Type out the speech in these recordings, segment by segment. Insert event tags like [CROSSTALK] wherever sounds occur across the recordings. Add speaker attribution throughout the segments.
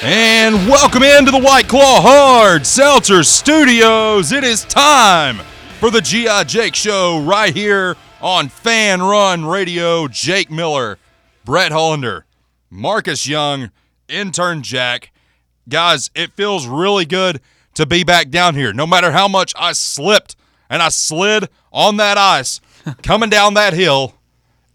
Speaker 1: And welcome into the White Claw Hard Seltzer Studios. It is time for the G.I. Jake Show right here on Fanrun Radio. Jake Miller, Brett Hollander, Marcus Young, intern Jack. Guys, it feels really good to be back down here. No matter how much I slipped and I slid on that ice [LAUGHS] coming down that hill,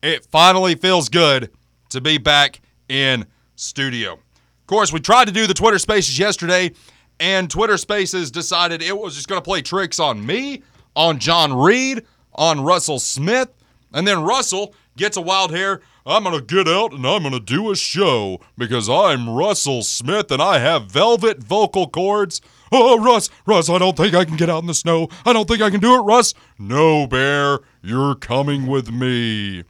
Speaker 1: it finally feels good to be back in studio. Of course, we tried to do the Twitter Spaces yesterday, and Twitter Spaces decided it was just going to play tricks on me, on John Reed, on Russell Smith, and then Russell gets a wild hair. I'm going to get out and I'm going to do a show because I'm Russell Smith and I have velvet vocal cords. Oh, Russ, Russ, I don't think I can get out in the snow. I don't think I can do it, Russ. No, Bear, you're coming with me.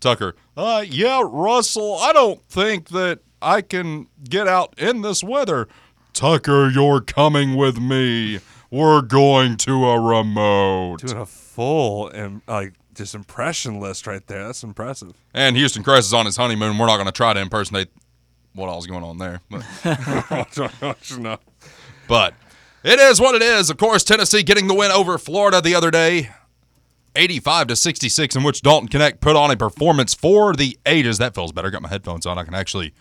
Speaker 1: Tucker, uh, yeah, Russell, I don't think that I can get out in this weather. Tucker, you're coming with me. We're going to a remote.
Speaker 2: Doing a full and like just impression list right there. That's impressive.
Speaker 1: And Houston Crest is on his honeymoon. We're not going to try to impersonate what all's going on there. But, [LAUGHS] but it is what it is. Of course, Tennessee getting the win over Florida the other day. 85 to 66, in which Dalton Knecht put on a performance for the ages. That feels better. Got my headphones on. I can actually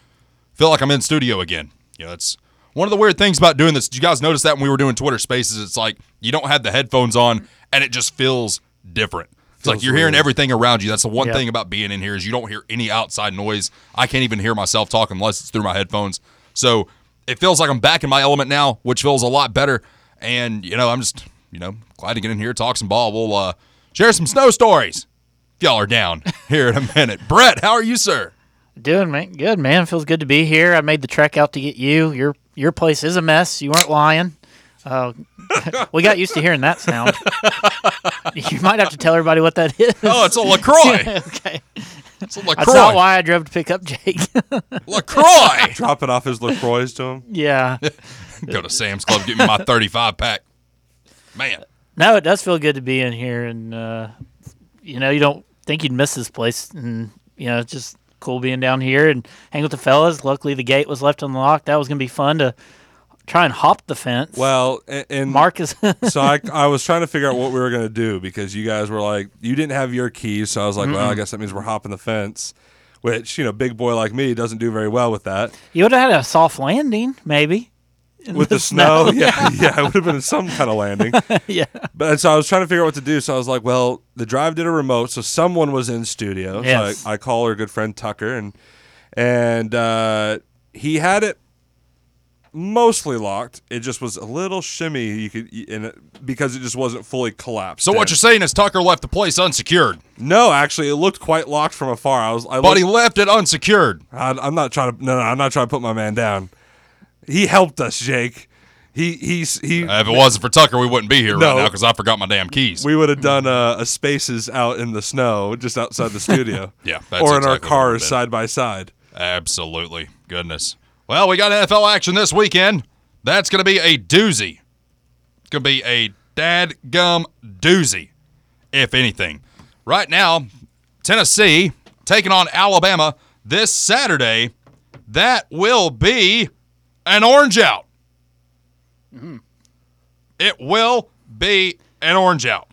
Speaker 1: feel like I'm in studio again. You know, it's one of the weird things about doing this. Did you guys notice that when we were doing Twitter Spaces? It's like you don't have the headphones on, and it just feels different. It's like you're hearing everything around you. That's the one
Speaker 3: Yep.
Speaker 1: thing about being in here is you don't hear any outside noise. I can't even hear myself talk unless it's through my headphones. So it feels like I'm back in my element now, which feels a lot better. And you know, I'm just you know glad to get in here, talk some ball. We'll uh, share some snow stories. If y'all are down here in a minute. Brett, how are you, sir?
Speaker 3: Doing man, good man. Feels good to be here. I made the trek out to get you. Your your place is a mess. You weren't lying. Uh, [LAUGHS] we got used to hearing that sound. [LAUGHS] you might have to tell everybody what that is.
Speaker 1: Oh, it's a [LAUGHS] Lacroix.
Speaker 3: okay.
Speaker 1: It's a
Speaker 3: That's not why I drove to pick up Jake.
Speaker 1: Lacroix.
Speaker 2: Dropping off his LaCroix to him.
Speaker 3: yeah.
Speaker 1: Go to Sam's Club, get me my 35 pack. Man,
Speaker 3: No, it does feel good to be in here, and uh, you know, you don't think you'd miss this place, and you know, just cool being down here and hang with the fellas. Luckily, the gate was left unlocked. That was gonna be fun to try and hop the fence.
Speaker 2: Well, and, and
Speaker 3: Mark is
Speaker 2: so I, I was trying to figure out what we were going to do because you guys were like, you didn't have your keys. So I was like, well, I guess that means we're hopping the fence, which, you know, big boy like me doesn't do very well with that.
Speaker 3: You would have had a soft landing, maybe. In
Speaker 2: With the, snow, [LAUGHS] yeah, yeah, it would have been some kind of landing. [LAUGHS]
Speaker 3: yeah.
Speaker 2: But so I was trying to figure out what to do. So I was like, well, the drive did a remote, so someone was in studio.
Speaker 3: Yes.
Speaker 2: So I, I call our good friend Tucker, and and uh, he had it mostly locked. It just was a little shimmy. You could in it, because it just wasn't fully collapsed.
Speaker 1: so what
Speaker 2: in.
Speaker 1: you're saying is Tucker left the place unsecured,
Speaker 2: No, actually, it looked quite locked from afar. I was, I
Speaker 1: but he left it unsecured.
Speaker 2: I, I'm not trying to. No, no, I'm not trying to put my man down. He helped us, Jake. He he's he.
Speaker 1: Uh, if it wasn't for Tucker, we wouldn't be here
Speaker 2: No.
Speaker 1: right now because I forgot my damn keys.
Speaker 2: we would have done uh, a spaces out in the snow, just outside the studio. [LAUGHS]
Speaker 1: Yeah, that's
Speaker 2: or in
Speaker 1: exactly
Speaker 2: our cars side by side.
Speaker 1: Absolutely. Goodness. Well, we got NFL action this weekend. That's going to be a doozy. It's going to be a dadgum doozy, if anything. Right now, Tennessee taking on Alabama this Saturday. That will be an orange out. It will be an orange out.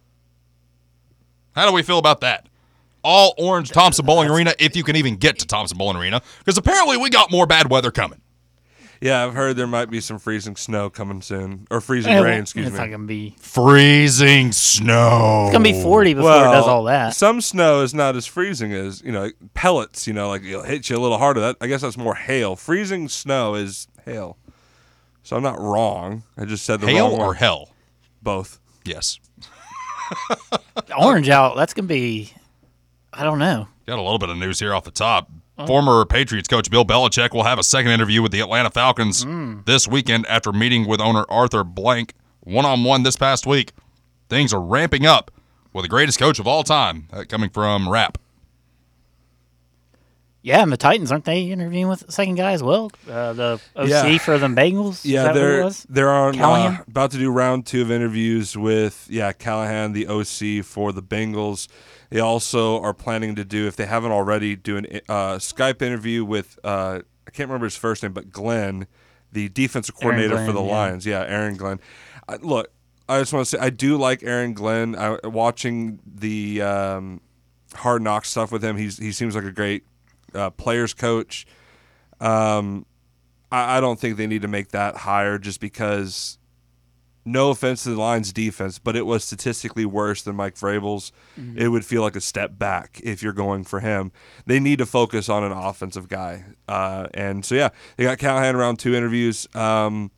Speaker 1: How do we feel about that? All orange Thompson-Boling Arena, if you can even get to Thompson-Boling Arena, because apparently we got more bad weather coming.
Speaker 2: Yeah, I've heard there might be some freezing snow coming soon, or freezing
Speaker 3: Eh,
Speaker 2: rain. Excuse
Speaker 3: it's
Speaker 2: me.
Speaker 3: not gonna be.
Speaker 1: Freezing snow.
Speaker 3: It's gonna be forty before it does all that.
Speaker 2: Some snow is not as freezing as you know pellets. You know, like it'll hit you a little harder. That I guess that's more hail. Freezing snow is hail. So I'm not wrong. I just said the
Speaker 1: Hail
Speaker 2: wrong
Speaker 1: or
Speaker 2: one.
Speaker 1: hell?
Speaker 2: Both.
Speaker 1: Yes. [LAUGHS]
Speaker 3: Orange out. That's gonna be. I don't know.
Speaker 1: Got a little bit of news here off the top. Former Patriots coach Bill Belichick will have a second interview with the Atlanta Falcons mm. this weekend after meeting with owner Arthur Blank one on one this past week. Things are ramping up with the greatest coach of all time, that coming from Rap.
Speaker 3: Yeah, and the Titans aren't they interviewing with the second guy as well? Uh, the OC
Speaker 2: Yeah.
Speaker 3: for the Bengals.
Speaker 2: Yeah,
Speaker 3: that what it
Speaker 2: they're they're on uh, about to do round two of interviews with yeah Callahan, the OC for the Bengals. They also are planning to do if they haven't already do an uh, Skype interview with uh, I can't remember his first name, but Glenn, the defensive coordinator for the
Speaker 3: yeah.
Speaker 2: Lions. Yeah, Aaron Glenn. I, look, I just want to say I do like Aaron Glenn. I, watching the um, hard knock stuff with him, he's he seems like a great uh, players coach. Um, I, I don't think they need to make that higher just because. No offense to the Lions defense, but it was statistically worse than Mike Vrabel's. It would feel like a step back if you're going for him. They need to focus on an offensive guy. Uh, and so, yeah, they got Callahan around two interviews. Um,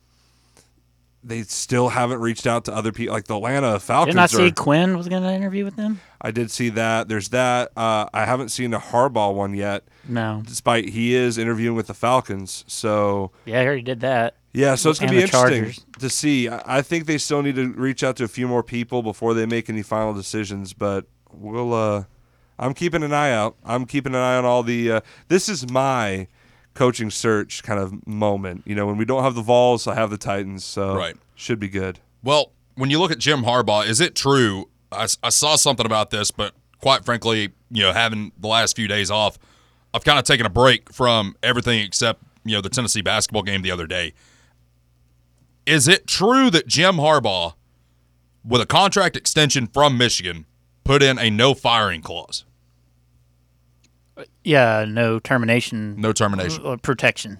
Speaker 2: they still haven't reached out to other people. Like the Atlanta Falcons
Speaker 3: Didn't I see
Speaker 2: are-
Speaker 3: Quinn was going to interview with them?
Speaker 2: I did see that. There's that. Uh, I haven't seen a Harbaugh one yet,
Speaker 3: No.
Speaker 2: despite he is interviewing with the Falcons. So
Speaker 3: Yeah, I already did that.
Speaker 2: yeah, so it's gonna be interesting
Speaker 3: Chargers.
Speaker 2: to see. I I think they still need to reach out to a few more people before they make any final decisions. But we'll. Uh, I'm keeping an eye out. I'm keeping an eye on all the. Uh, this is my coaching search kind of moment. You know, when we don't have the Vols, I have the Titans. So
Speaker 1: Right.
Speaker 2: should be good.
Speaker 1: Well, when you look at Jim Harbaugh, is it true? I, I saw something about this, but quite frankly, you know, having the last few days off, I've kind of taken a break from everything except, you know, the Tennessee basketball game the other day. Is it true that Jim Harbaugh, with a contract extension from Michigan, put in a no firing clause?
Speaker 3: Yeah, no termination.
Speaker 1: No termination.
Speaker 3: uh, protection.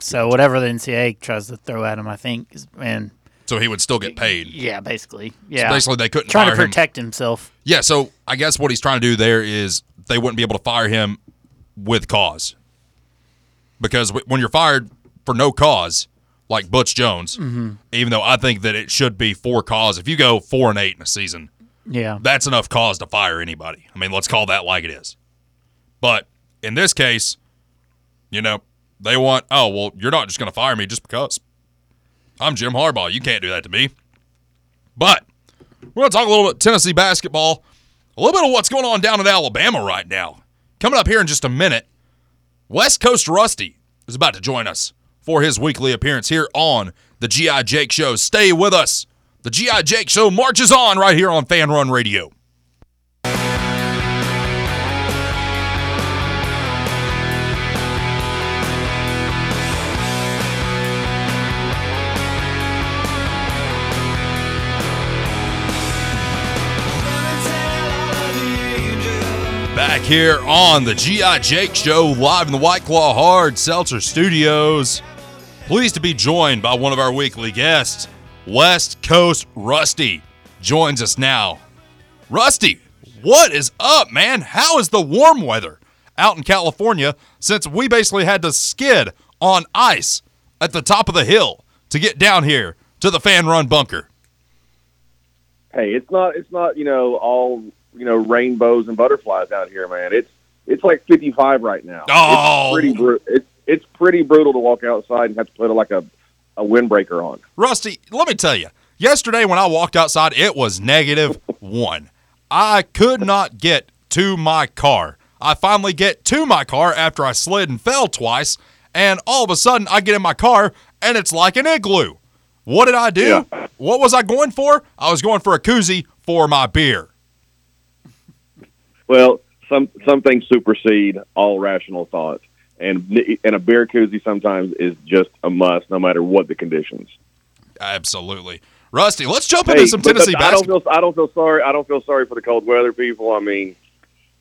Speaker 3: So whatever the NCAA tries to throw at him, I think, is and
Speaker 1: So he would still get paid.
Speaker 3: yeah, basically,
Speaker 1: So
Speaker 3: yeah,
Speaker 1: basically, they couldn't
Speaker 3: trying to
Speaker 1: fire him.
Speaker 3: protect himself.
Speaker 1: Yeah, so I guess what he's trying to do there is they wouldn't be able to fire him with cause. Because when you're fired for no cause, like Butch Jones, even though I think that it should be for cause, if you go four and eight in a season,
Speaker 3: Yeah,
Speaker 1: that's enough cause to fire anybody. I mean, let's call that like it is. But in this case, you know, they want, oh, well, you're not just going to fire me just because. I'm Jim Harbaugh. You can't do that to me. But we're going to talk a little bit Tennessee basketball, a little bit of what's going on down in Alabama right now. Coming up here in just a minute, West Coast Rusty is about to join us for his weekly appearance here on the G.I. Jake Show. Stay with us. The G.I. Jake Show marches on right here on Fanrun Radio. Back here on the G.I. Jake Show, live in the White Claw Hard Seltzer Studios. Pleased to be joined by one of our weekly guests, West Coast Rusty. Joins us now. Rusty, what is up, man? How is the warm weather out in California since we basically had to skid on ice at the top of the hill to get down here to the fan run bunker?
Speaker 4: hey, it's not it's not you know all you know rainbows and butterflies out here, man. It's it's like 55 right now.
Speaker 1: Oh.
Speaker 4: it's pretty bru- it's it's pretty brutal to walk outside and have to put like a a windbreaker on.
Speaker 1: Rusty, let me tell you, yesterday when I walked outside, it was negative one. I could not get to my car. I finally get to my car after I slid and fell twice, and all of a sudden I get in my car and it's like an igloo. What did I do?
Speaker 4: Yeah.
Speaker 1: What was I going for? I was going for a koozie for my beer.
Speaker 4: Well, some some things supersede all rational thoughts, and and a beer koozie sometimes is just a must, no matter what the conditions.
Speaker 1: Absolutely. Rusty, let's jump into some Tennessee
Speaker 4: I don't
Speaker 1: basketball.
Speaker 4: feel I don't feel sorry. I don't feel sorry for the cold weather people. I mean,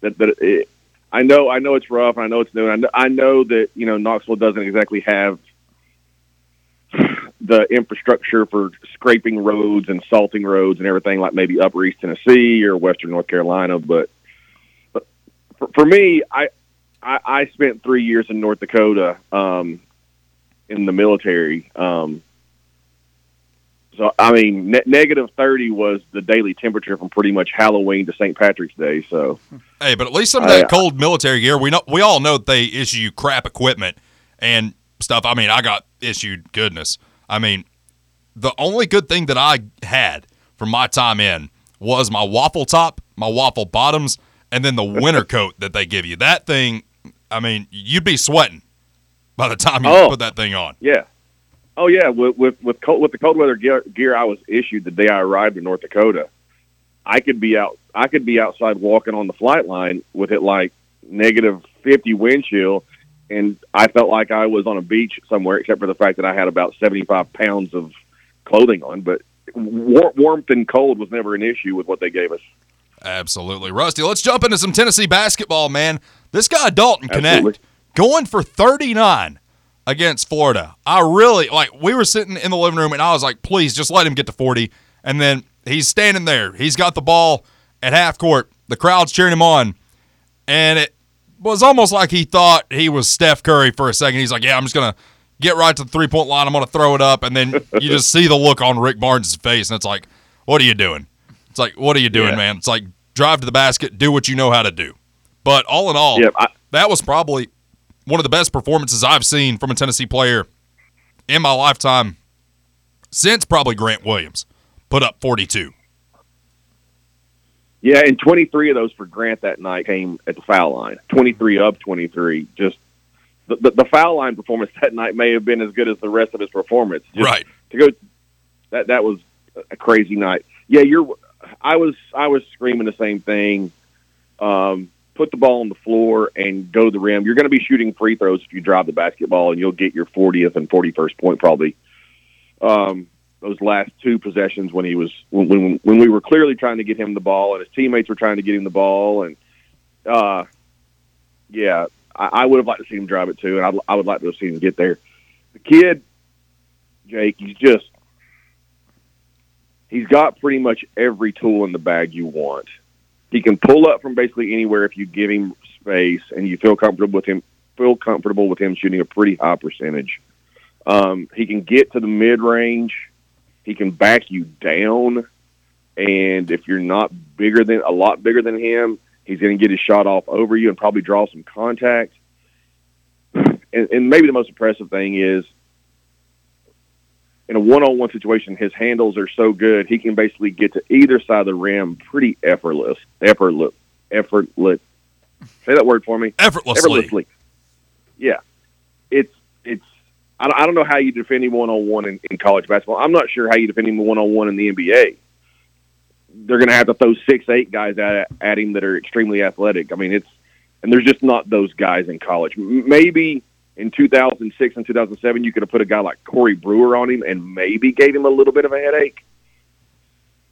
Speaker 4: that that it, I know I know it's rough. I know it's new. I know, I know that you know Knoxville doesn't exactly have the infrastructure for scraping roads and salting roads and everything like maybe Upper East Tennessee or Western North Carolina. But for, for me, I, I I spent three years in North Dakota um, in the military. Um, so I mean, ne- negative thirty was the daily temperature from pretty much Halloween to St. Patrick's Day. So
Speaker 1: Hey, but at least some of
Speaker 4: I-
Speaker 1: that cold military gear, we know we all know that they issue you crap equipment and stuff. I mean, I got issued goodness. I mean, the only good thing that I had from my time in was my waffle top, my waffle bottoms, and then the winter [LAUGHS] coat that they give you. That thing, I mean, you'd be sweating by the time you
Speaker 4: Oh.
Speaker 1: put that thing on.
Speaker 4: yeah, oh yeah, with with with, cold, with the cold weather gear, gear I was issued the day I arrived in North Dakota, I could be out. I could be outside walking on the flight line with it like negative fifty wind chill, and I felt like I was on a beach somewhere, except for the fact that I had about seventy five pounds of clothing on. But war- warmth and cold was never an issue with what they gave us.
Speaker 1: Absolutely. Rusty, let's jump into some Tennessee basketball, man. This guy, Dalton Knecht,
Speaker 4: Absolutely.
Speaker 1: going for 39 against Florida. I really, like, we were sitting in the living room, and I was like, please, just let him get to 40. And then he's standing there. He's got the ball at half court. The crowd's cheering him on. And it was almost like he thought he was Steph Curry for a second. He's like, yeah, I'm just going to get right to the three point line. I'm going to throw it up. And then you just see the look on Rick Barnes' face, and it's like, what are you doing? It's like, what are you doing,
Speaker 4: Yeah.
Speaker 1: man? It's like, drive to the basket, do what you know how to do. But all in all,
Speaker 4: Yeah, I,
Speaker 1: that was probably one of the best performances I've seen from a Tennessee player in my lifetime since probably Grant Williams put up 42.
Speaker 4: yeah, and twenty three of those for Grant that night came at the foul line. Twenty three of twenty three. Just the, the the foul line performance [LAUGHS] that night may have been as good as the rest of his performance. Just
Speaker 1: Right.
Speaker 4: to go that that was a crazy night. Yeah, you're I was I was screaming the same thing. Um, put the ball on the floor and go to the rim. You're going to be shooting free throws if you drive the basketball, and you'll get your 40th and 41st point probably. Um, those last two possessions when he was when, when we were clearly trying to get him the ball and his teammates were trying to get him the ball and uh, yeah, I, I would have liked to see him drive it too, and I'd, I would like to have seen him get there. The kid, Jake, he's just he's got pretty much every tool in the bag you want. He can pull up from basically anywhere if you give him space and you feel comfortable with him. Feel comfortable with him shooting a pretty high percentage. Um, he can get to the mid range. He can back you down, and if you're not bigger than a lot bigger than him, he's going to get his shot off over you and probably draw some contact. And, and maybe the most impressive thing is in a one-on-one situation, his handles are so good he can basically get to either side of the rim pretty effortless, effortless, effortless. Say that word for me.
Speaker 1: Effortlessly.
Speaker 4: Effortlessly. Yeah, it's it's. I don't, I don't know how you defend him one-on-one in, in college basketball. I'm not sure how you defend him one-on-one in the NBA. They're going to have to throw six, eight guys at at him that are extremely athletic. I mean, it's and there's just not those guys in college. Maybe in 2006 and 2007, you could have put a guy like Corey Brewer on him and maybe gave him a little bit of a headache.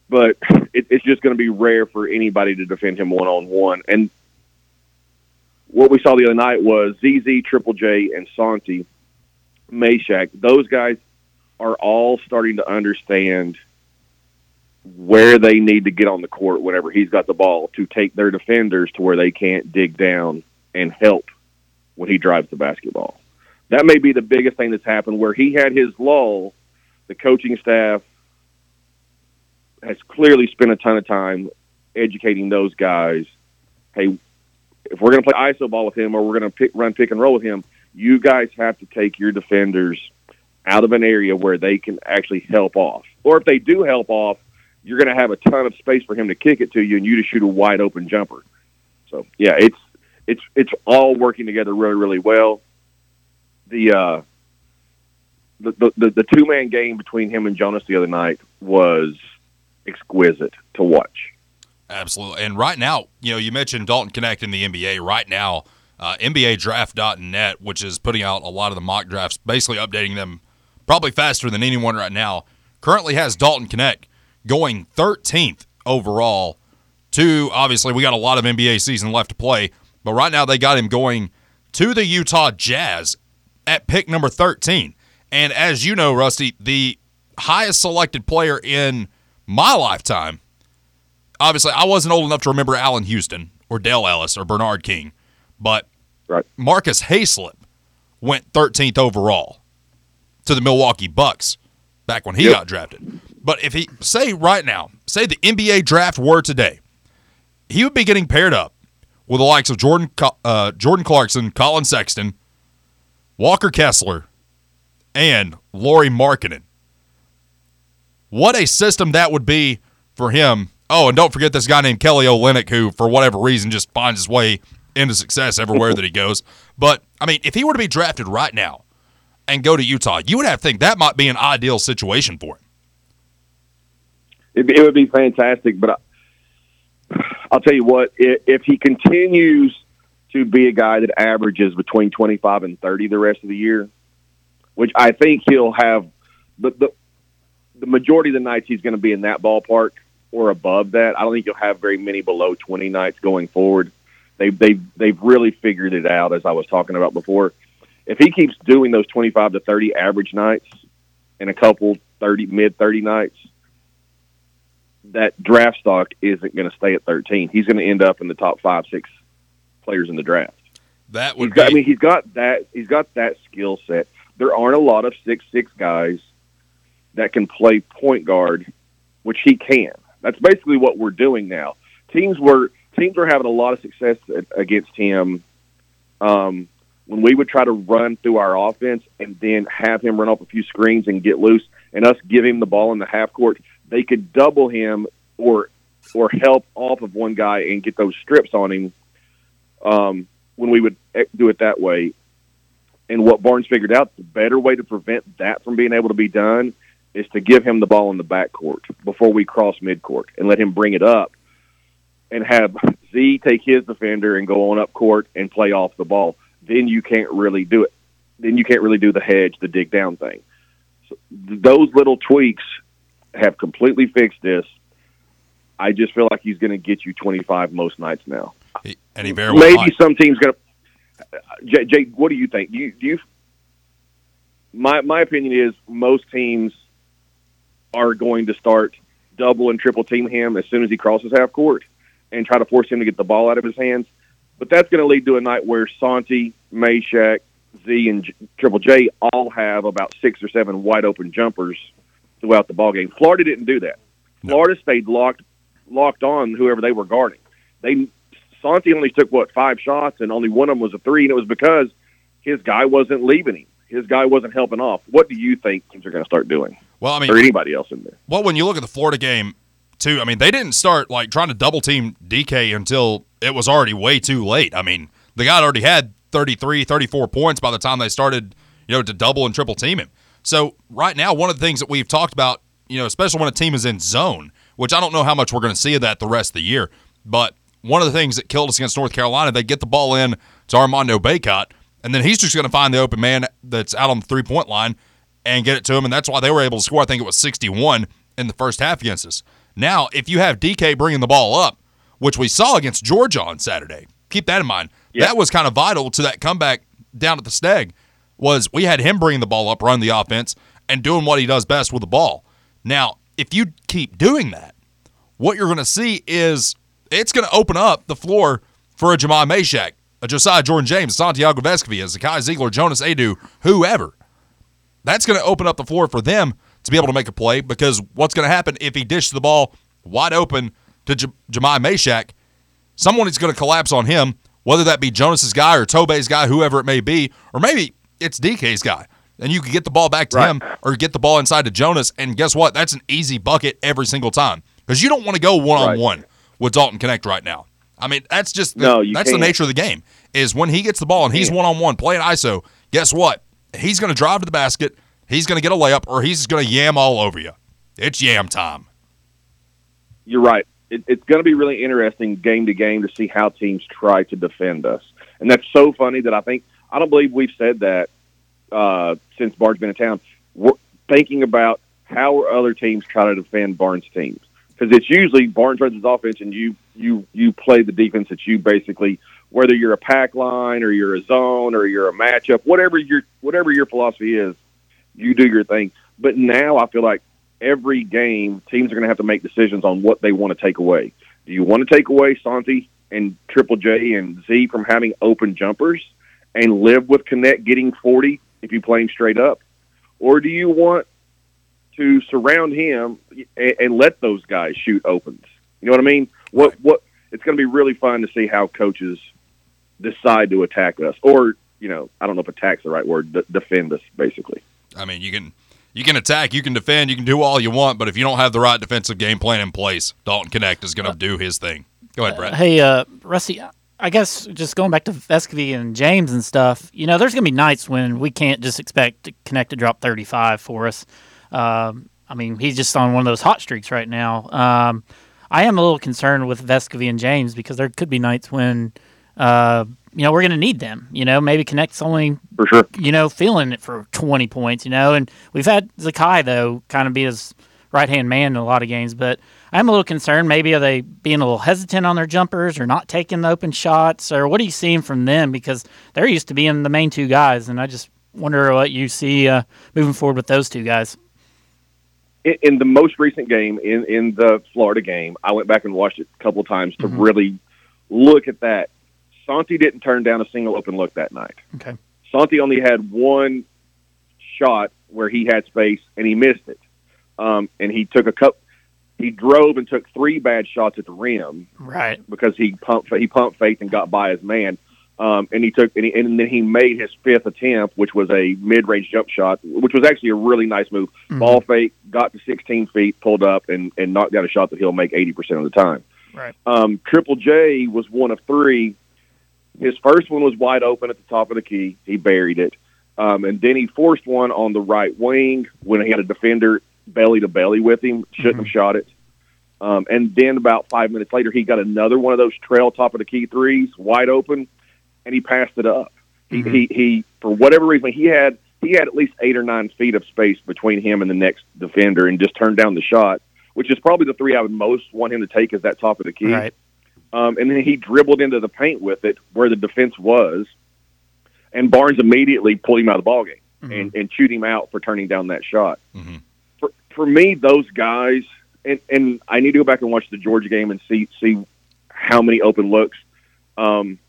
Speaker 4: But it, it's just going to be rare for anybody to defend him one on one. And what we saw the other night was ZZ, Triple J, and Santi, Mashack. Those guys are all starting to understand where they need to get on the court whenever he's got the ball to take their defenders to where they can't dig down and help when he drives the basketball. That may be the biggest thing that's happened where he had his lull. The coaching staff has clearly spent a ton of time educating those guys. Hey, if we're going to play iso ball with him or we're going to pick, run pick and roll with him, you guys have to take your defenders out of an area where they can actually help off. Or if they do help off, you're going to have a ton of space for him to kick it to you and you to shoot a wide open jumper. So yeah, it's it's it's all working together really really well. The uh, the the, the, two man game between him and Jonas the other night was exquisite to watch.
Speaker 1: Absolutely. And right now, you know, you mentioned Dalton Knecht in the NBA. Right now, uh, NBADraft.net, which is putting out a lot of the mock drafts, basically updating them probably faster than anyone right now, currently has Dalton Knecht going 13th overall to, obviously, we got a lot of NBA season left to play, but right now they got him going to the Utah Jazz at pick number 13. And as you know, Rusty, the highest selected player in my lifetime obviously I wasn't old enough to remember Allan Houston or Dale Ellis or Bernard King, but
Speaker 4: Right.
Speaker 1: Marcus Haislip went 13th overall to the Milwaukee Bucks back when he
Speaker 4: Yep.
Speaker 1: got drafted. But if he say right now, say the NBA draft were today, he would be getting paired up with the likes of Jordan uh, Jordan Clarkson, Collin Sexton, Walker Kessler, and Lauri Markkanen. What a system that would be for him. Oh, and don't forget this guy named Kelly Olynyk, who for whatever reason just finds his way into success everywhere that he goes. But I mean, if he were to be drafted right now and go to Utah, you would have to think that might be an ideal situation for him.
Speaker 4: It, it would be fantastic, but I'll tell you what: if, if he continues to be a guy that averages between 25 and 30 the rest of the year, which I think he'll have the the, the majority of the nights he's going to be in that ballpark or above that. I don't think you'll have very many below 20 nights going forward. They they they've really figured it out as I was talking about before. If he keeps doing those 25 to 30 average nights and a couple 30 mid 30 nights, that draft stock isn't going to stay at 13. He's going to end up in the top 5 6 players in the draft.
Speaker 1: That would
Speaker 4: got, I mean, he's got that. He's got that skill set. There aren't a lot of six six guys that can play point guard, which he can. That's basically what we're doing now. Teams were teams were having a lot of success against him um, when we would try to run through our offense and then have him run off a few screens and get loose, and us give him the ball in the half court. They could double him or or help off of one guy and get those strips on him um, when we would do it that way. And what Barnes figured out, the better way to prevent that from being able to be done is to give him the ball in the backcourt before we cross midcourt and let him bring it up and have Z take his defender and go on up court and play off the ball. Then you can't really do it. Then you can't really do the hedge, the dig down thing. So th- those little tweaks have completely fixed this. I just feel like he's going to get you 25 most nights now
Speaker 1: he- and he very well
Speaker 4: maybe
Speaker 1: might.
Speaker 4: some teams going to. Jay, Jay, what do you think? Do you, do you? My my opinion is most teams are going to start double and triple team him as soon as he crosses half court and try to force him to get the ball out of his hands. But that's going to lead to a night where Santi, Mashack, Z, and J- Triple J all have about six or seven wide open jumpers throughout the ball game. Florida didn't do that.
Speaker 1: No.
Speaker 4: Florida stayed locked locked on whoever they were guarding. They Santi only took what five shots, and only one of them was a three, and it was because his guy wasn't leaving him. His guy wasn't helping off. What do you think teams are going to start doing,
Speaker 1: Well, I mean,
Speaker 4: or anybody else in there?
Speaker 1: Well, when you look at the Florida game, too, I mean, they didn't start like trying to double team DK until it was already way too late. I mean, the guy already had 33, 34 points by the time they started, you know, to double and triple team him. So, right now, one of the things that we've talked about, you know, especially when a team is in zone, which I don't know how much we're going to see of that the rest of the year, but one of the things that killed us against North Carolina, they get the ball in to Armando Bacot, and then he's just going to find the open man that's out on the three point line and get it to him. And that's why they were able to score, I think it was 61 in the first half against us. Now, if you have DK bringing the ball up, which we saw against Georgia on Saturday, keep that in mind.
Speaker 4: Yeah.
Speaker 1: That was kind of vital to that comeback down at the Steg. Was we had him bringing the ball up, run the offense, and doing what he does best with the ball. Now, if you keep doing that, what you're going to see is it's going to open up the floor for a Jahmai Mashack, a Josiah Jordan James, Santiago Vescovi, a Zakai Zeigler, Jonas Aidoo, whoever. That's going to open up the floor for them to be able to make a play because what's going to happen if he dishes the ball wide open to J- Mashack, someone is going to collapse on him, whether that be Jonas's guy or Tobe's guy, whoever it may be, or maybe it's DK's guy. And you can get the ball back to
Speaker 4: Right.
Speaker 1: him or get the ball inside to Jonas. And guess what? That's an easy bucket every single time because you don't want to go one on one with Dalton Knecht right now. I mean, that's just the,
Speaker 4: No,
Speaker 1: that's the
Speaker 4: can't.
Speaker 1: nature of the game. Is when he gets the ball and he's one on one playing ISO. Guess what? He's going to drive to the basket. He's going to get a layup, or he's going to yam all over you. It's yam time.
Speaker 4: You're right. It, it's going to be really interesting game to game to see how teams try to defend us, and that's so funny that I think I don't believe we've said that uh, since Barnes been in town. We're thinking about how are other teams try to defend Barnes teams because it's usually Barnes runs his offense and you you you play the defense that you basically whether you're a pack line or you're a zone or you're a matchup whatever your whatever your philosophy is you do your thing. But now I feel like every game teams are going to have to make decisions on what they want to take away. Do you want to take away Santi and Triple J and Z from having open jumpers and live with Knecht getting 40 if you play him straight up? Or do you want to surround him and, and let those guys shoot opens? You know what I mean? What what it's going to be really fun to see how coaches decide to attack us or, you know, I don't know if attack's the right word, d- defend us basically.
Speaker 1: I mean, you can you can attack, you can defend, you can do all you want, but if you don't have the right defensive game plan in place, Dalton Knecht is going to do his thing. Go ahead, Brett.
Speaker 3: Hey, uh, Rusty, I guess just going back to Vescovi and James and stuff, you know, there's going to be nights when we can't just expect to Knecht to drop 35 for us. Um, I mean, he's just on one of those hot streaks right now. Um, I am a little concerned with Vescovi and James because there could be nights when, uh, you know we're going to need them. You know, maybe Knecht's only
Speaker 4: for sure.
Speaker 3: you know feeling it for 20 points. You know, and we've had Zakai though kind of be his right hand man in a lot of games, but I'm a little concerned. Maybe are they being a little hesitant on their jumpers or not taking the open shots, or what are you seeing from them? Because they're used to being the main two guys, and I just wonder what you see uh, moving forward with those two guys.
Speaker 4: In, in the most recent game, in in the Florida game, I went back and watched it a couple of times to
Speaker 3: Mhm.
Speaker 4: really look at that. Santi didn't turn down a single open look that night.
Speaker 3: Okay.
Speaker 4: Santi only had one shot where he had space and he missed it. Um, and he took a cup. He drove and took three bad shots at the rim
Speaker 3: Right.
Speaker 4: because he pumped he pumped faith and got by his man. Um, and he took and, he, and then he made his fifth attempt, which was a mid range jump shot, which was actually a really nice move.
Speaker 3: Mhm.
Speaker 4: Ball fake, got to 16 feet, pulled up, and and knocked down a shot that he'll make 80 percent of the time.
Speaker 3: Right.
Speaker 4: Um, Triple J was one of three. His first one was wide open at the top of the key. He buried it. Um, and then he forced one on the right wing when he had a defender belly to belly with him. Shouldn't have shot it. Um, and then about five minutes later, he got another one of those trail top of the key threes, wide open, and he passed it up. He,
Speaker 3: Mhm.
Speaker 4: he, he, for whatever reason, he had he had at least eight or nine feet of space between him and the next defender, and just turned down the shot, which is probably the three I would most want him to take is that top of the key.
Speaker 3: Right.
Speaker 4: Um, and then he dribbled into the paint with it where the defense was, and Barnes immediately pulled him out of the ballgame
Speaker 3: Mhm.
Speaker 4: and, and chewed him out for turning down that shot.
Speaker 1: Mhm.
Speaker 4: For me, those guys, and, and I need to go back and watch the Georgia game and see see how many open looks. Um,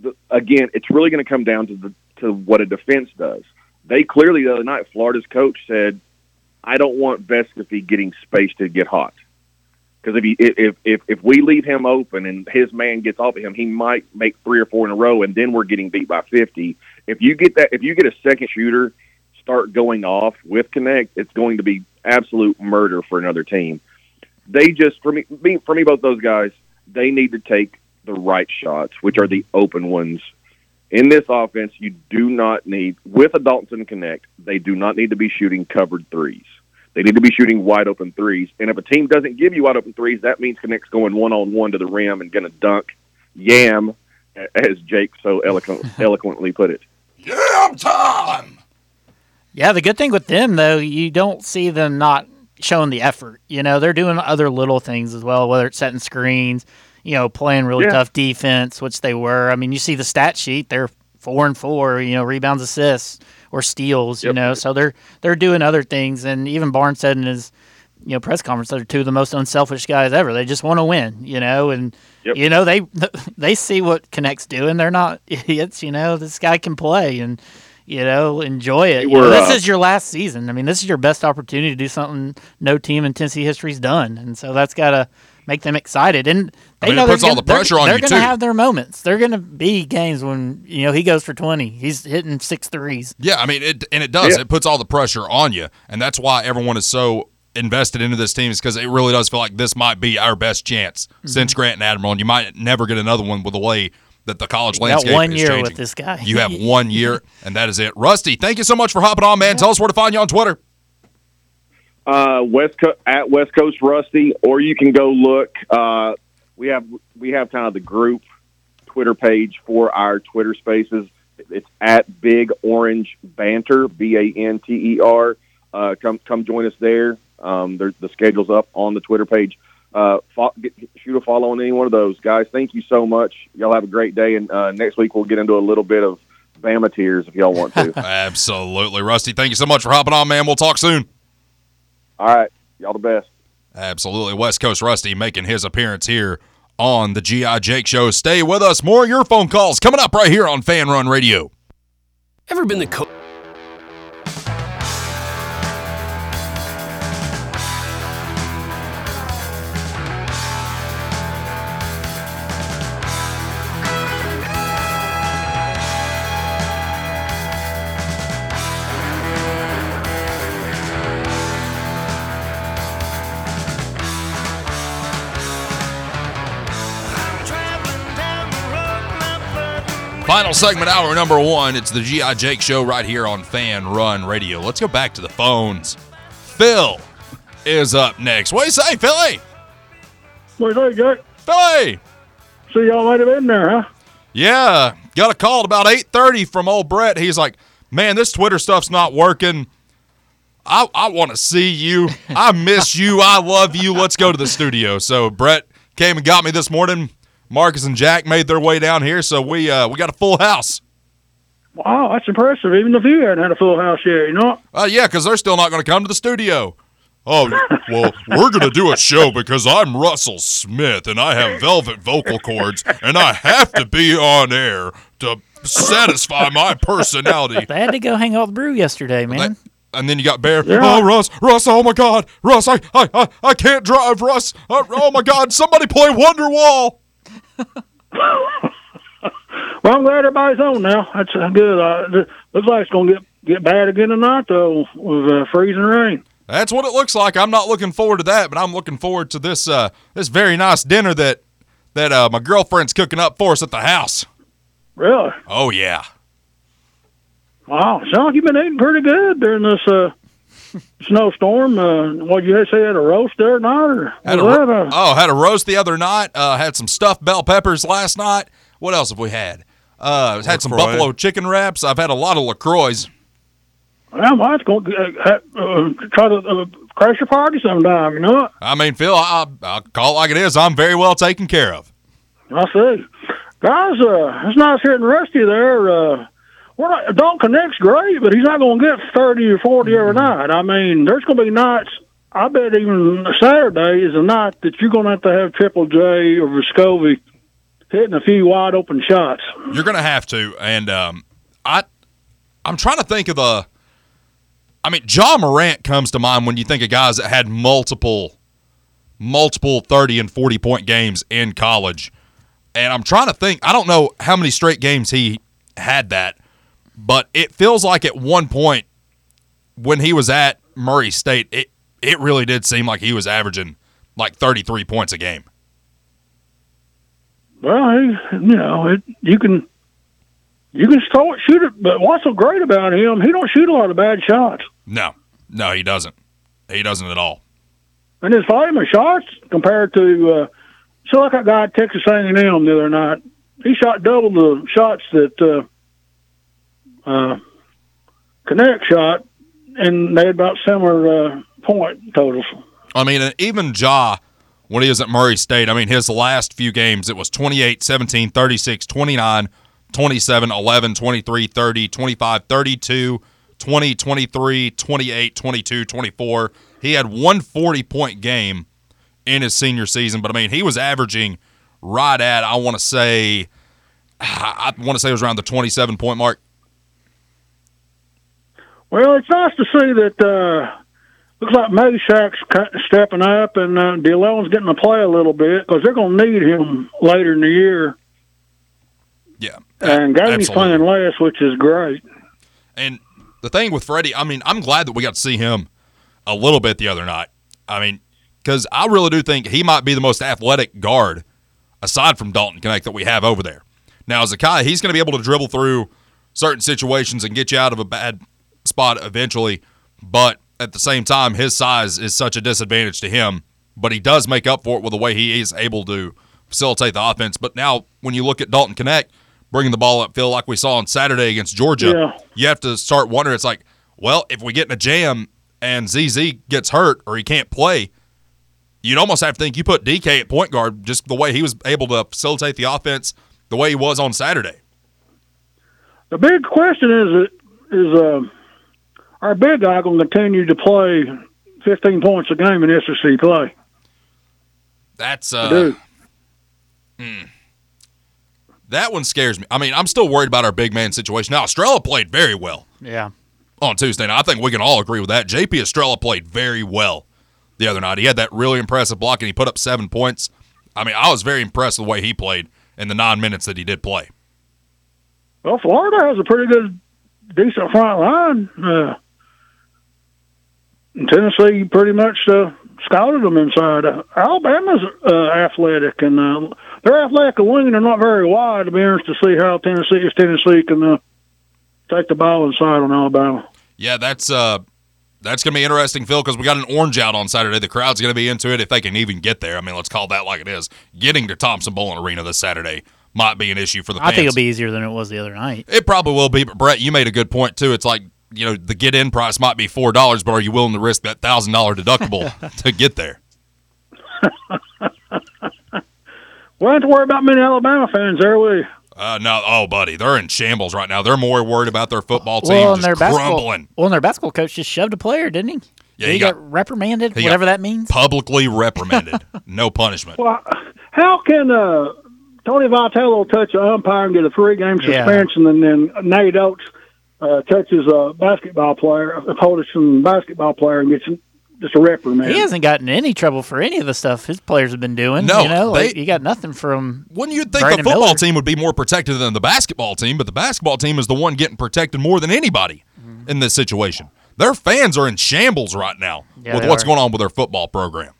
Speaker 4: the, again, it's really going to come down to the to what a defense does. They clearly the other night, Florida's coach said, "I don't want Vescovi getting space to get hot." Because if, he, if if if we leave him open and his man gets off of him, he might make three or four in a row, and then we're getting beat by fifty. If you get that, if you get a second shooter start going off with Knecht, it's going to be absolute murder for another team. They just for me, me for me, both those guys, they need to take the right shots, which are the open ones. In this offense, you do not need with a Dalton Knecht. They do not need to be shooting covered threes. They need to be shooting wide open threes. And if a team doesn't give you wide open threes, that means Knecht's going one on one to the rim and to dunk yam, as Jake so eloquent, [LAUGHS] eloquently put it.
Speaker 1: Yeah, I'm time.
Speaker 3: Yeah, the good thing with them though, you don't see them not showing the effort. You know, they're doing other little things as well, whether it's setting screens, you know, playing really
Speaker 4: Yeah.
Speaker 3: tough defense, which they were. I mean, you see the stat sheet; they're four and four. You know, rebounds, assists, or steals. You know, so they're they're doing other things. And even Barnes said in his you know press conference, they're two of the most unselfish guys ever. They just want to win. You know, and
Speaker 4: Yep.
Speaker 3: you know they [LAUGHS] they see what Knecht's doing. They're not [LAUGHS] idiots. You know, this guy can play and. You know, enjoy it.
Speaker 4: They
Speaker 3: You know, this
Speaker 4: uh,
Speaker 3: is your last season. I mean, this is your best opportunity to do something no team in Tennessee history's done, and so that's got to make them excited. And they
Speaker 1: I mean,
Speaker 3: know
Speaker 1: it
Speaker 3: they're
Speaker 1: puts all
Speaker 3: gonna-
Speaker 1: the pressure
Speaker 3: they're,
Speaker 1: on
Speaker 3: they're
Speaker 1: you,
Speaker 3: gonna have their moments. They're gonna be games when you know he goes for twenty. He's hitting six threes.
Speaker 1: Yeah, I mean, it and it does.
Speaker 4: Yeah.
Speaker 1: It puts all the pressure on you, and that's why everyone is so invested into this team. Is because it really does feel like this might be our best chance
Speaker 3: Mm-hmm.
Speaker 1: since Grant and Admiral, and you might never get another one with the way that the college
Speaker 3: You got
Speaker 1: landscape
Speaker 3: one
Speaker 1: is
Speaker 3: year
Speaker 1: changing.
Speaker 3: with this guy.
Speaker 1: You have [LAUGHS] one year, and that is it. Rusty, thank you so much for hopping on, man. Tell us where to find you on Twitter.
Speaker 4: uh, West Co- at West Coast Rusty, or you can go look. Uh, we have we have kind of the group Twitter page for our Twitter Spaces. It's at Big Orange Banter, B A N T E R. Uh, come come join us there. Um, the schedule's up on the Twitter page. Uh, fo- get, shoot a follow on any one of those guys. Thank you so much. Y'all have a great day, and uh, next week we'll get into a little bit of Bama tears if y'all want to. [LAUGHS]
Speaker 1: Absolutely, Rusty. Thank you so much for hopping on, man. We'll talk soon.
Speaker 4: All right, y'all the best.
Speaker 1: Absolutely. West Coast Rusty making his appearance here on the G.I. Jake Show. Stay with us. More of your phone calls coming up right here on Fanrun Radio.
Speaker 5: Ever been the co-
Speaker 1: Final segment, hour number one. It's the G.I. Jake Show right here on Fanrun Radio. Let's go back to the phones. Phil is up next. What do you say, Philly?
Speaker 6: What do you say, Jake?
Speaker 1: Philly!
Speaker 6: see y'all might have been there, huh?
Speaker 1: Yeah, got a call at about eight thirty from old Brett. He's like, "Man, this Twitter stuff's not working. I I want to see you. I miss you. I love you. Let's go to the studio." So Brett came and got me this morning. Marcus and Jack made their way down here, so we uh, we got a full house.
Speaker 6: Wow, that's impressive. Even if you hadn't had a full house yet, you know?
Speaker 1: Uh, yeah, because they're still not going to come to the studio. Oh, well, we're going to do a show because I'm Russell Smith and I have velvet vocal cords and I have to be on air to satisfy my personality.
Speaker 3: They had to go hang out with Brew yesterday, man.
Speaker 1: And then you got Bear.
Speaker 6: Yeah.
Speaker 1: Oh, Russ, Russ, oh my God, Russ, I, I, I, I can't drive, Russ. Uh, oh my God, somebody play Wonderwall.
Speaker 6: Well, I'm glad everybody's on now. That's uh, good. Uh, looks like it's going to get get bad again tonight, though, with uh, freezing rain.
Speaker 1: That's what it looks like. I'm not looking forward to that, but I'm looking forward to this uh, this very nice dinner that that uh, my girlfriend's cooking up for us at the house.
Speaker 6: Really?
Speaker 1: Oh yeah.
Speaker 6: Wow, sounds like you've been eating pretty good during this uh, snowstorm. Uh, what you say, had a roast there tonight? Or
Speaker 1: Had a, ro-
Speaker 6: a,
Speaker 1: oh, had a roast the other night. Uh, had some stuffed bell peppers last night. What else have we had? Uh, had some buffalo chicken wraps. I've had a lot of Lacroix.
Speaker 6: well, mine's going to uh, uh, try to uh, crash your party sometime, you know?
Speaker 1: I mean, Phil, I, I, I'll call it like it is. I'm very well taken care of.
Speaker 6: I see. Guys, uh, it's nice hearing Rusty there. Uh, we're not, Don't Knecht's great, but he's not going to get 30 or 40 every night. I mean, there's going to be nights, I bet even Saturday is a night that you're going to have to have Triple J or Vescovi hitting a few wide open shots.
Speaker 1: You're gonna have to, and um, I, I'm trying to think of the. I mean, John Morant comes to mind when you think of guys that had multiple, multiple 30 and 40 point games in college, and I'm trying to think. I don't know how many straight games he had that, but it feels like at one point when he was at Murray State, it it really did seem like he was averaging like 33 points a game.
Speaker 6: Well, you know, it, you can you can throw it, shoot it, but what's so great about him? He don't shoot a lot of bad shots,
Speaker 1: No, no, he doesn't. He doesn't at all.
Speaker 6: and his volume of shots compared to uh, so like guy at Texas A&M the other night, he shot double the shots that uh, uh, shot, and they had about similar uh, point totals.
Speaker 1: I mean, even Ja, when he was at Murray State, I mean, his last few games, it was 28, 17, 36, 29, 27, 11, 23, 30, 25, 32, 20, 23, 28, 22, 24. He had one 40 point game in his senior season, but I mean, he was averaging right at, I want to say, [SIGHS] I want to say it was around the 27 point mark.
Speaker 6: Well, it's nice to see that. Uh, looks like Mashack's cut- stepping up, and uh, Dilione's getting to play a little bit because they're going to need him later in the year.
Speaker 1: Yeah.
Speaker 6: And Gainey's playing less, which is great.
Speaker 1: And the thing with Freddie, I mean, I'm glad that we got to see him a little bit the other night. I mean, because I really do think he might be the most athletic guard aside from Dalton Knecht that we have over there. Now, Zakai, he's going to be able to dribble through certain situations and get you out of a bad spot eventually, but at the same time, his size is such a disadvantage to him. But he does make up for it with the way he is able to facilitate the offense. But now, when you look at Dalton Knecht bringing the ball up, Phil, like we saw on Saturday against Georgia,
Speaker 6: Yeah.
Speaker 1: you have to start wondering. It's like, well, if we get in a jam and ZZ gets hurt or he can't play, you'd almost have to think you put DK at point guard just the way he was able to facilitate the offense the way he was on Saturday.
Speaker 6: The big question is is uh, our big guy going to continue to play 15 points a game in SEC play?
Speaker 1: That's
Speaker 6: I
Speaker 1: uh,
Speaker 6: do.
Speaker 1: that one scares me. I mean, I'm still worried about our big man situation. Now, Estrella played very well
Speaker 3: Yeah.
Speaker 1: on Tuesday night. I think we can all agree with that. JP Estrella played very well the other night. He had that really impressive block and he put up seven points. I mean, I was very impressed with the way he played in the nine minutes that he did play.
Speaker 6: Well, Florida has a pretty good, decent front line. Uh, and Tennessee pretty much uh, scouted them inside. Uh, Alabama's uh, athletic, and uh, their athletic wing are not very wide. It'll be interesting to see how Tennessee, if Tennessee can uh, take the ball inside on Alabama.
Speaker 1: Yeah, that's uh That's going to be interesting, Phil, because we got an orange out on Saturday. The crowd's going to be into it if they can even get there. I mean, let's call that like it is. Getting to Thompson-Boling Arena this Saturday might be an issue for the
Speaker 3: I
Speaker 1: fans.
Speaker 3: think it'll be easier than it was the other night.
Speaker 1: It probably will be, but Brett, you made a good point too. It's like you know the get in price might be four dollars, but are you willing to risk that thousand dollar deductible [LAUGHS] to get there? [LAUGHS]
Speaker 6: We don't have to worry about many Alabama fans there, we.
Speaker 1: Uh, no, oh, buddy, they're in shambles right now. They're more worried about their football team
Speaker 3: Well, and
Speaker 1: just
Speaker 3: their basketball,
Speaker 1: crumbling,
Speaker 3: well, and their basketball coach just shoved a player, didn't he?
Speaker 1: Yeah,
Speaker 3: he,
Speaker 1: he
Speaker 3: got,
Speaker 1: got-
Speaker 3: reprimanded,
Speaker 1: he got-
Speaker 3: whatever that means.
Speaker 1: publicly [LAUGHS] reprimanded, no punishment.
Speaker 6: Well, how can uh, Tony Vitello touch an umpire and get a three-game
Speaker 3: Yeah.
Speaker 6: suspension, and then Nate Oats uh, touches a basketball player, a Polish basketball player, and gets just a reprimand?
Speaker 3: He hasn't gotten any trouble for any of the stuff his players have been doing.
Speaker 1: No,
Speaker 3: you know, like,
Speaker 1: they-
Speaker 3: you got nothing from.
Speaker 1: Wouldn't you think
Speaker 3: Brandon
Speaker 1: the football
Speaker 3: Miller.
Speaker 1: team would be more protected than the basketball team? But the basketball team is the one getting protected more than anybody
Speaker 3: Mm-hmm.
Speaker 1: in this situation. Their fans are in shambles right now
Speaker 3: Yeah,
Speaker 1: with what's
Speaker 3: are.
Speaker 1: going on with their football program.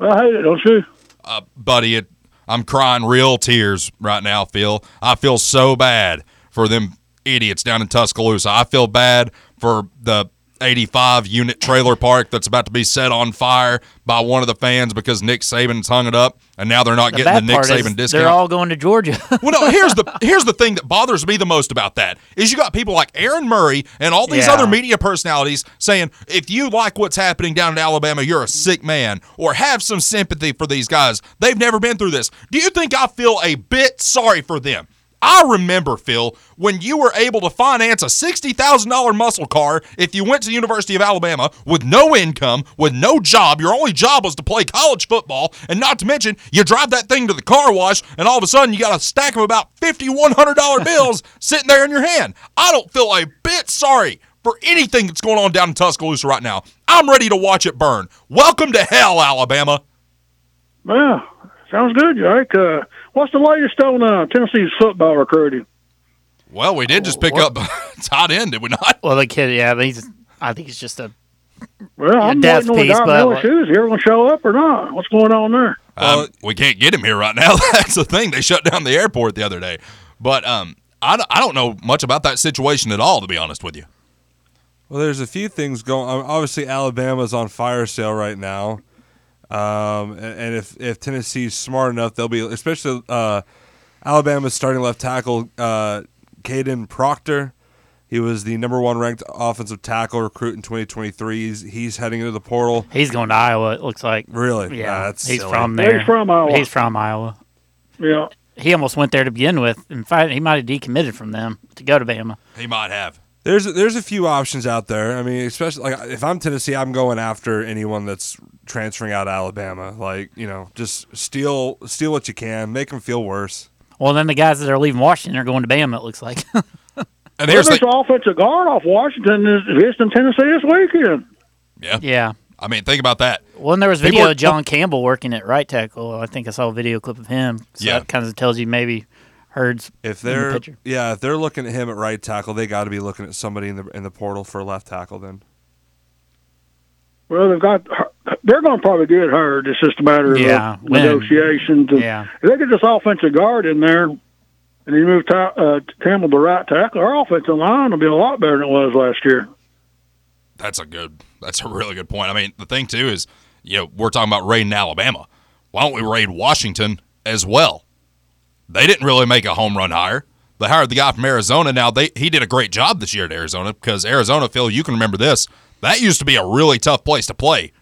Speaker 6: I hate it, don't you?
Speaker 1: uh, buddy, it, I'm crying real tears right now, Phil. I feel so bad for them idiots down in Tuscaloosa. I feel bad for the 85 unit trailer park that's about to be set on fire by one of the fans because Nick Saban's hung it up, and now they're not
Speaker 3: The
Speaker 1: getting the Nick Saban discount.
Speaker 3: they're all going to Georgia. [LAUGHS]
Speaker 1: Well, no. Here's the here's the thing that bothers me the most about that is you got people like Aaron Murray and all these
Speaker 3: Yeah.
Speaker 1: other media personalities saying if you like what's happening down in Alabama, you're a sick man, or have some sympathy for these guys. They've never been through this. Do you think I feel a bit sorry for them? I remember, Phil, when you were able to finance a $60,000 muscle car if you went to the University of Alabama with no income, with no job. Your only job was to play college football. And not to mention, you drive that thing to the car wash, and all of a sudden you got a stack of about $5,100 [LAUGHS] bills sitting there in your hand. I don't feel a bit sorry for anything that's going on down in Tuscaloosa right now. I'm ready to watch it burn. Welcome to hell, Alabama.
Speaker 6: Yeah, sounds good, Jake. Uh, what's the latest on uh, Tennessee's football recruiting?
Speaker 1: Well, we did just pick up [LAUGHS] tight end, did we not?
Speaker 3: well, the kid, yeah, he's. I think it's just a.
Speaker 6: Well, I'm
Speaker 3: death
Speaker 6: waiting on the
Speaker 3: piece,
Speaker 6: guy
Speaker 3: but
Speaker 6: from
Speaker 3: what-
Speaker 6: Is he ever going to show up or not? What's going on there?
Speaker 1: Um, we can't get him here right now. [LAUGHS] That's the thing. They shut down the airport the other day. But um, I, don't- I don't know much about that situation at all, to be honest with you.
Speaker 2: Well, there's a few things going. on. Obviously, Alabama's on fire sale right now, um, and, and if if Tennessee's smart enough, they'll be. Especially uh, Alabama's starting left tackle, uh, Kadyn Proctor. He was the number one ranked offensive tackle recruit in 2023. He's, he's heading into the portal.
Speaker 3: He's going to Iowa. It looks like.
Speaker 2: Really?
Speaker 3: Yeah,
Speaker 2: Nah, that's
Speaker 3: he's
Speaker 2: silly.
Speaker 3: from
Speaker 6: He's from Iowa.
Speaker 3: He's from Iowa.
Speaker 6: Yeah.
Speaker 3: He almost went there to begin with. In fact, he might have decommitted from them to go to Bama.
Speaker 1: He might have.
Speaker 2: There's there's a few options out there. I mean, especially like if I'm Tennessee, I'm going after anyone that's transferring out of Alabama. Like you know, just steal steal what you can, make them feel worse.
Speaker 3: Well, then the guys that are leaving Washington are going to Bama. It looks like. [LAUGHS]
Speaker 1: And
Speaker 6: Well,
Speaker 1: here's
Speaker 6: this
Speaker 1: the
Speaker 6: offensive guard off Washington is visiting Tennessee this weekend.
Speaker 1: yeah.
Speaker 3: yeah.
Speaker 1: I mean, think about that.
Speaker 3: Well, and there was
Speaker 1: People
Speaker 3: video
Speaker 1: are-
Speaker 3: of John Campbell working at right tackle. I think I saw a video clip of him. So
Speaker 1: Yeah.
Speaker 3: that kind of tells you maybe Hurds
Speaker 2: If
Speaker 3: in the
Speaker 2: they're
Speaker 3: picture.
Speaker 2: yeah, if they're looking at him at right tackle, they got to be looking at somebody in the in the portal for left tackle. Then
Speaker 6: Well, they've got. They're going to probably get hurt. It's just a matter of
Speaker 3: Yeah, when?
Speaker 6: negotiations. And
Speaker 3: Yeah.
Speaker 6: If they get this offensive guard in there, and you move ta- uh, Campbell to right tackle, our offensive line will be a lot better than it was last year.
Speaker 1: That's a good. That's a really good point. I mean, the thing too is, you know, we're talking about raiding Alabama. Why don't we raid Washington as well? They didn't really make a home run hire. They hired the guy from Arizona. Now they he did a great job this year at Arizona because Arizona, Phil, you can remember this. That used to be a really tough place to play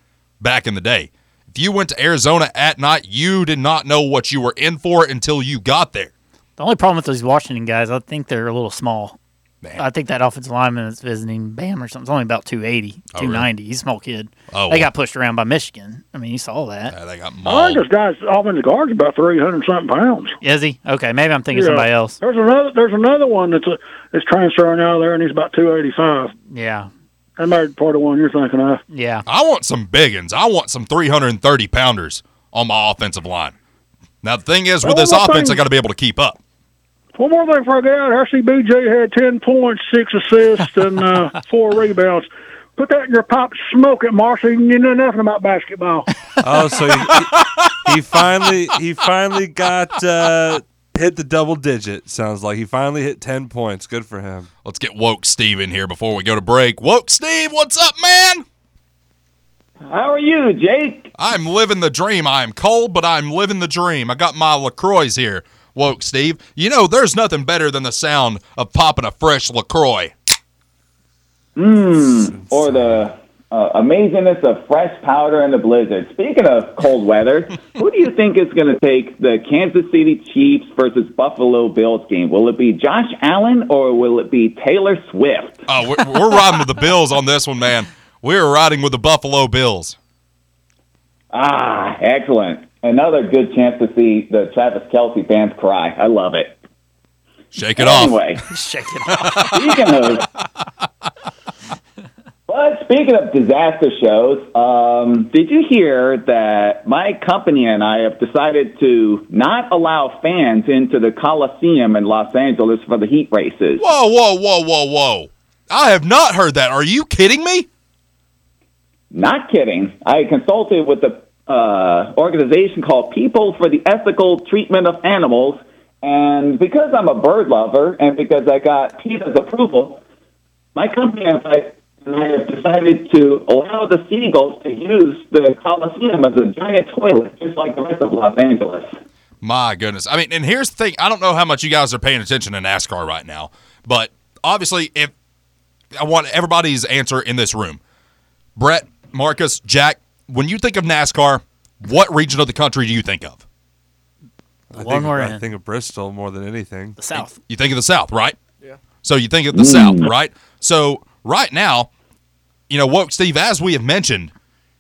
Speaker 1: back in the day. If you went to Arizona at night, you did not know what you were in for until you got there.
Speaker 3: The only problem with those Washington guys, I think they're a little small.
Speaker 1: Man.
Speaker 3: I think that offensive lineman that's visiting Bam or something is only about 280,
Speaker 1: Oh, really?
Speaker 3: 290. He's a small kid.
Speaker 1: Oh,
Speaker 3: they
Speaker 1: well.
Speaker 3: got pushed around by Michigan. I mean, you saw that.
Speaker 1: Yeah, they got
Speaker 6: I
Speaker 1: mauled.
Speaker 6: think this guy's offensive guard's about three hundred something pounds.
Speaker 3: Is he? Okay, maybe I'm thinking
Speaker 6: Yeah.
Speaker 3: somebody else.
Speaker 6: There's another. There's another one that's a, that's transferring out of there, and he's about two eighty five.
Speaker 3: Yeah.
Speaker 6: That might be part of one you're thinking of.
Speaker 3: Yeah.
Speaker 1: I want some biggins. I want some 330 pounders on my offensive line. Now, the thing is, with
Speaker 6: Well,
Speaker 1: this offense,
Speaker 6: thing-
Speaker 1: I got to be able to keep up.
Speaker 6: One more thing before I get out, RCBJ had 10 points, 6 assists, and uh, [LAUGHS] 4 rebounds. Put that in your pipe, smoke it, Marcy. You know nothing about basketball. [LAUGHS]
Speaker 2: oh, so he, he, he finally he finally got uh, hit the double digit. Sounds like he finally hit ten points. Good for him.
Speaker 1: Let's get woke Steve in here before we go to break. Woke Steve, what's up, man?
Speaker 7: How are you, Jake?
Speaker 1: I'm living the dream. I am cold, but I'm living the dream. I got my LaCroix here, woke Steve. You know, there's nothing better than the sound of popping a fresh LaCroix.
Speaker 7: Mmm. Or the uh, amazingness of fresh powder in the blizzard. Speaking of cold weather, [LAUGHS] who do you think is going to take the Kansas City Chiefs versus Buffalo Bills game? Will it be Josh Allen or will it be Taylor Swift?
Speaker 1: Oh, we're, we're riding with the Bills on this one, man. We're riding with the Buffalo Bills.
Speaker 7: Ah, excellent. Another good chance to see the Travis Kelce fans cry. I love it.
Speaker 1: Shake it off.
Speaker 7: Anyway, [LAUGHS]
Speaker 3: Shake it off.
Speaker 7: speaking of, but speaking of disaster shows, um, did you hear that my company and I have decided to not allow fans into the Coliseum in Los Angeles for the heat races?
Speaker 1: Whoa, whoa, whoa, whoa, whoa. I have not heard that. Are you kidding me?
Speaker 7: Not kidding. I consulted with the uh, organization called People for the Ethical Treatment of Animals, and because I'm a bird lover and because I got PETA's approval, my company and I, and I have decided to allow the seagulls to use the Coliseum as a giant toilet, just like the rest of Los Angeles.
Speaker 1: My goodness. I mean, and here's the thing. I don't know how much you guys are paying attention to NASCAR right now, but obviously, if I want everybody's answer in this room, Brett, Marcus, Jack, when you think of NASCAR, what region of the country do you think of?
Speaker 2: I
Speaker 3: one
Speaker 2: think,
Speaker 3: we're
Speaker 2: I think of Bristol more than anything.
Speaker 3: The South.
Speaker 1: You think of the South, right? Yeah. So you think of the South, right? So right now, you know, what, Steve, as we have mentioned,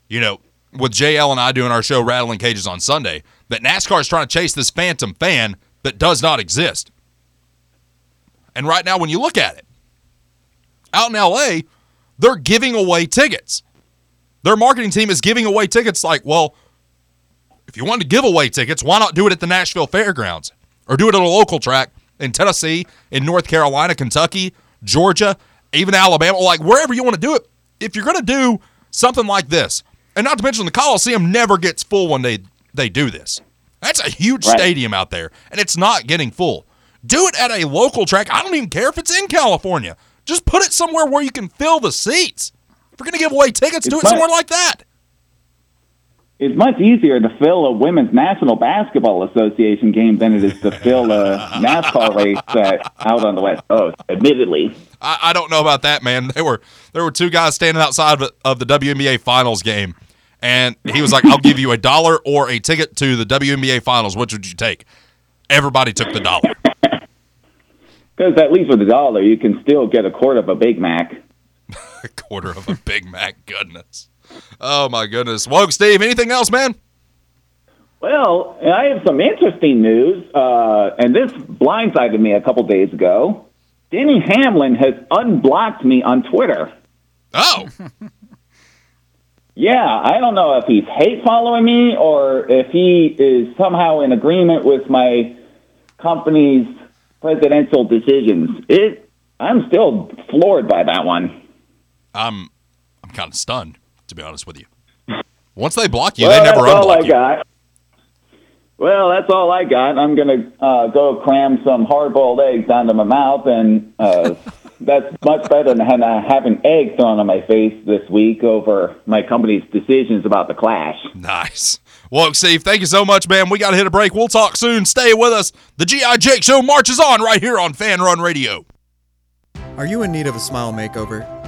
Speaker 1: you know, with JL and I doing our show Rattling Cages on Sunday, that NASCAR is trying to chase this phantom fan that does not exist. And right now, when you look at it, out in LA, they're giving away tickets. Their marketing team is giving away tickets like, well, if you want to give away tickets, why not do it at the Nashville Fairgrounds or do it at a local track in Tennessee, in North Carolina, Kentucky, Georgia, even Alabama, like wherever you want to do it. If you're going to do something like this, and not to mention the Coliseum never gets full when they they do this. That's a huge
Speaker 7: Right.
Speaker 1: stadium out there, and it's not getting full. Do it at a local track. I don't even care if it's in California. Just put it somewhere where you can fill the seats. If you're going to give away tickets, do it somewhere like that.
Speaker 7: It's much easier to fill a women's national basketball association game than it is to fill a [LAUGHS] NASCAR race out on the West Coast. Admittedly,
Speaker 1: I, I don't know about that, man. There were there were two guys standing outside of, of the WNBA Finals game, and he was like, "I'll give you a dollar or a ticket to the WNBA Finals. Which would you take?" Everybody took the dollar. [LAUGHS]
Speaker 7: because at least with a dollar, you can still get a quarter of a Big Mac. [LAUGHS]
Speaker 1: a quarter of a Big Mac. Goodness. Oh my goodness. Woke Steve. Anything else, man?
Speaker 7: Well, I have some interesting news, uh, and this blindsided me a couple days ago. Denny Hamlin has unblocked me on Twitter.
Speaker 1: Oh, [LAUGHS]
Speaker 7: Yeah, I don't know if he's hate following me or if he is somehow in agreement with my company's presidential decisions. It, I'm still floored by that one.
Speaker 1: I'm I'm kind of stunned to be honest with you. [LAUGHS] Once they block you,
Speaker 7: well,
Speaker 1: they never
Speaker 7: that's all I
Speaker 1: unblock you.
Speaker 7: got. Well, that's all I got. I'm gonna uh, go cram some hard-boiled eggs onto my mouth, and uh, [LAUGHS] that's much better than uh, having eggs thrown on my face this week over my company's decisions about the clash.
Speaker 1: Nice. Well, Steve, thank you so much, man. We got to hit a break. We'll talk soon. Stay with us. The GI Jake Show marches on right here on Fanrun Radio.
Speaker 8: Are you in need of a smile makeover?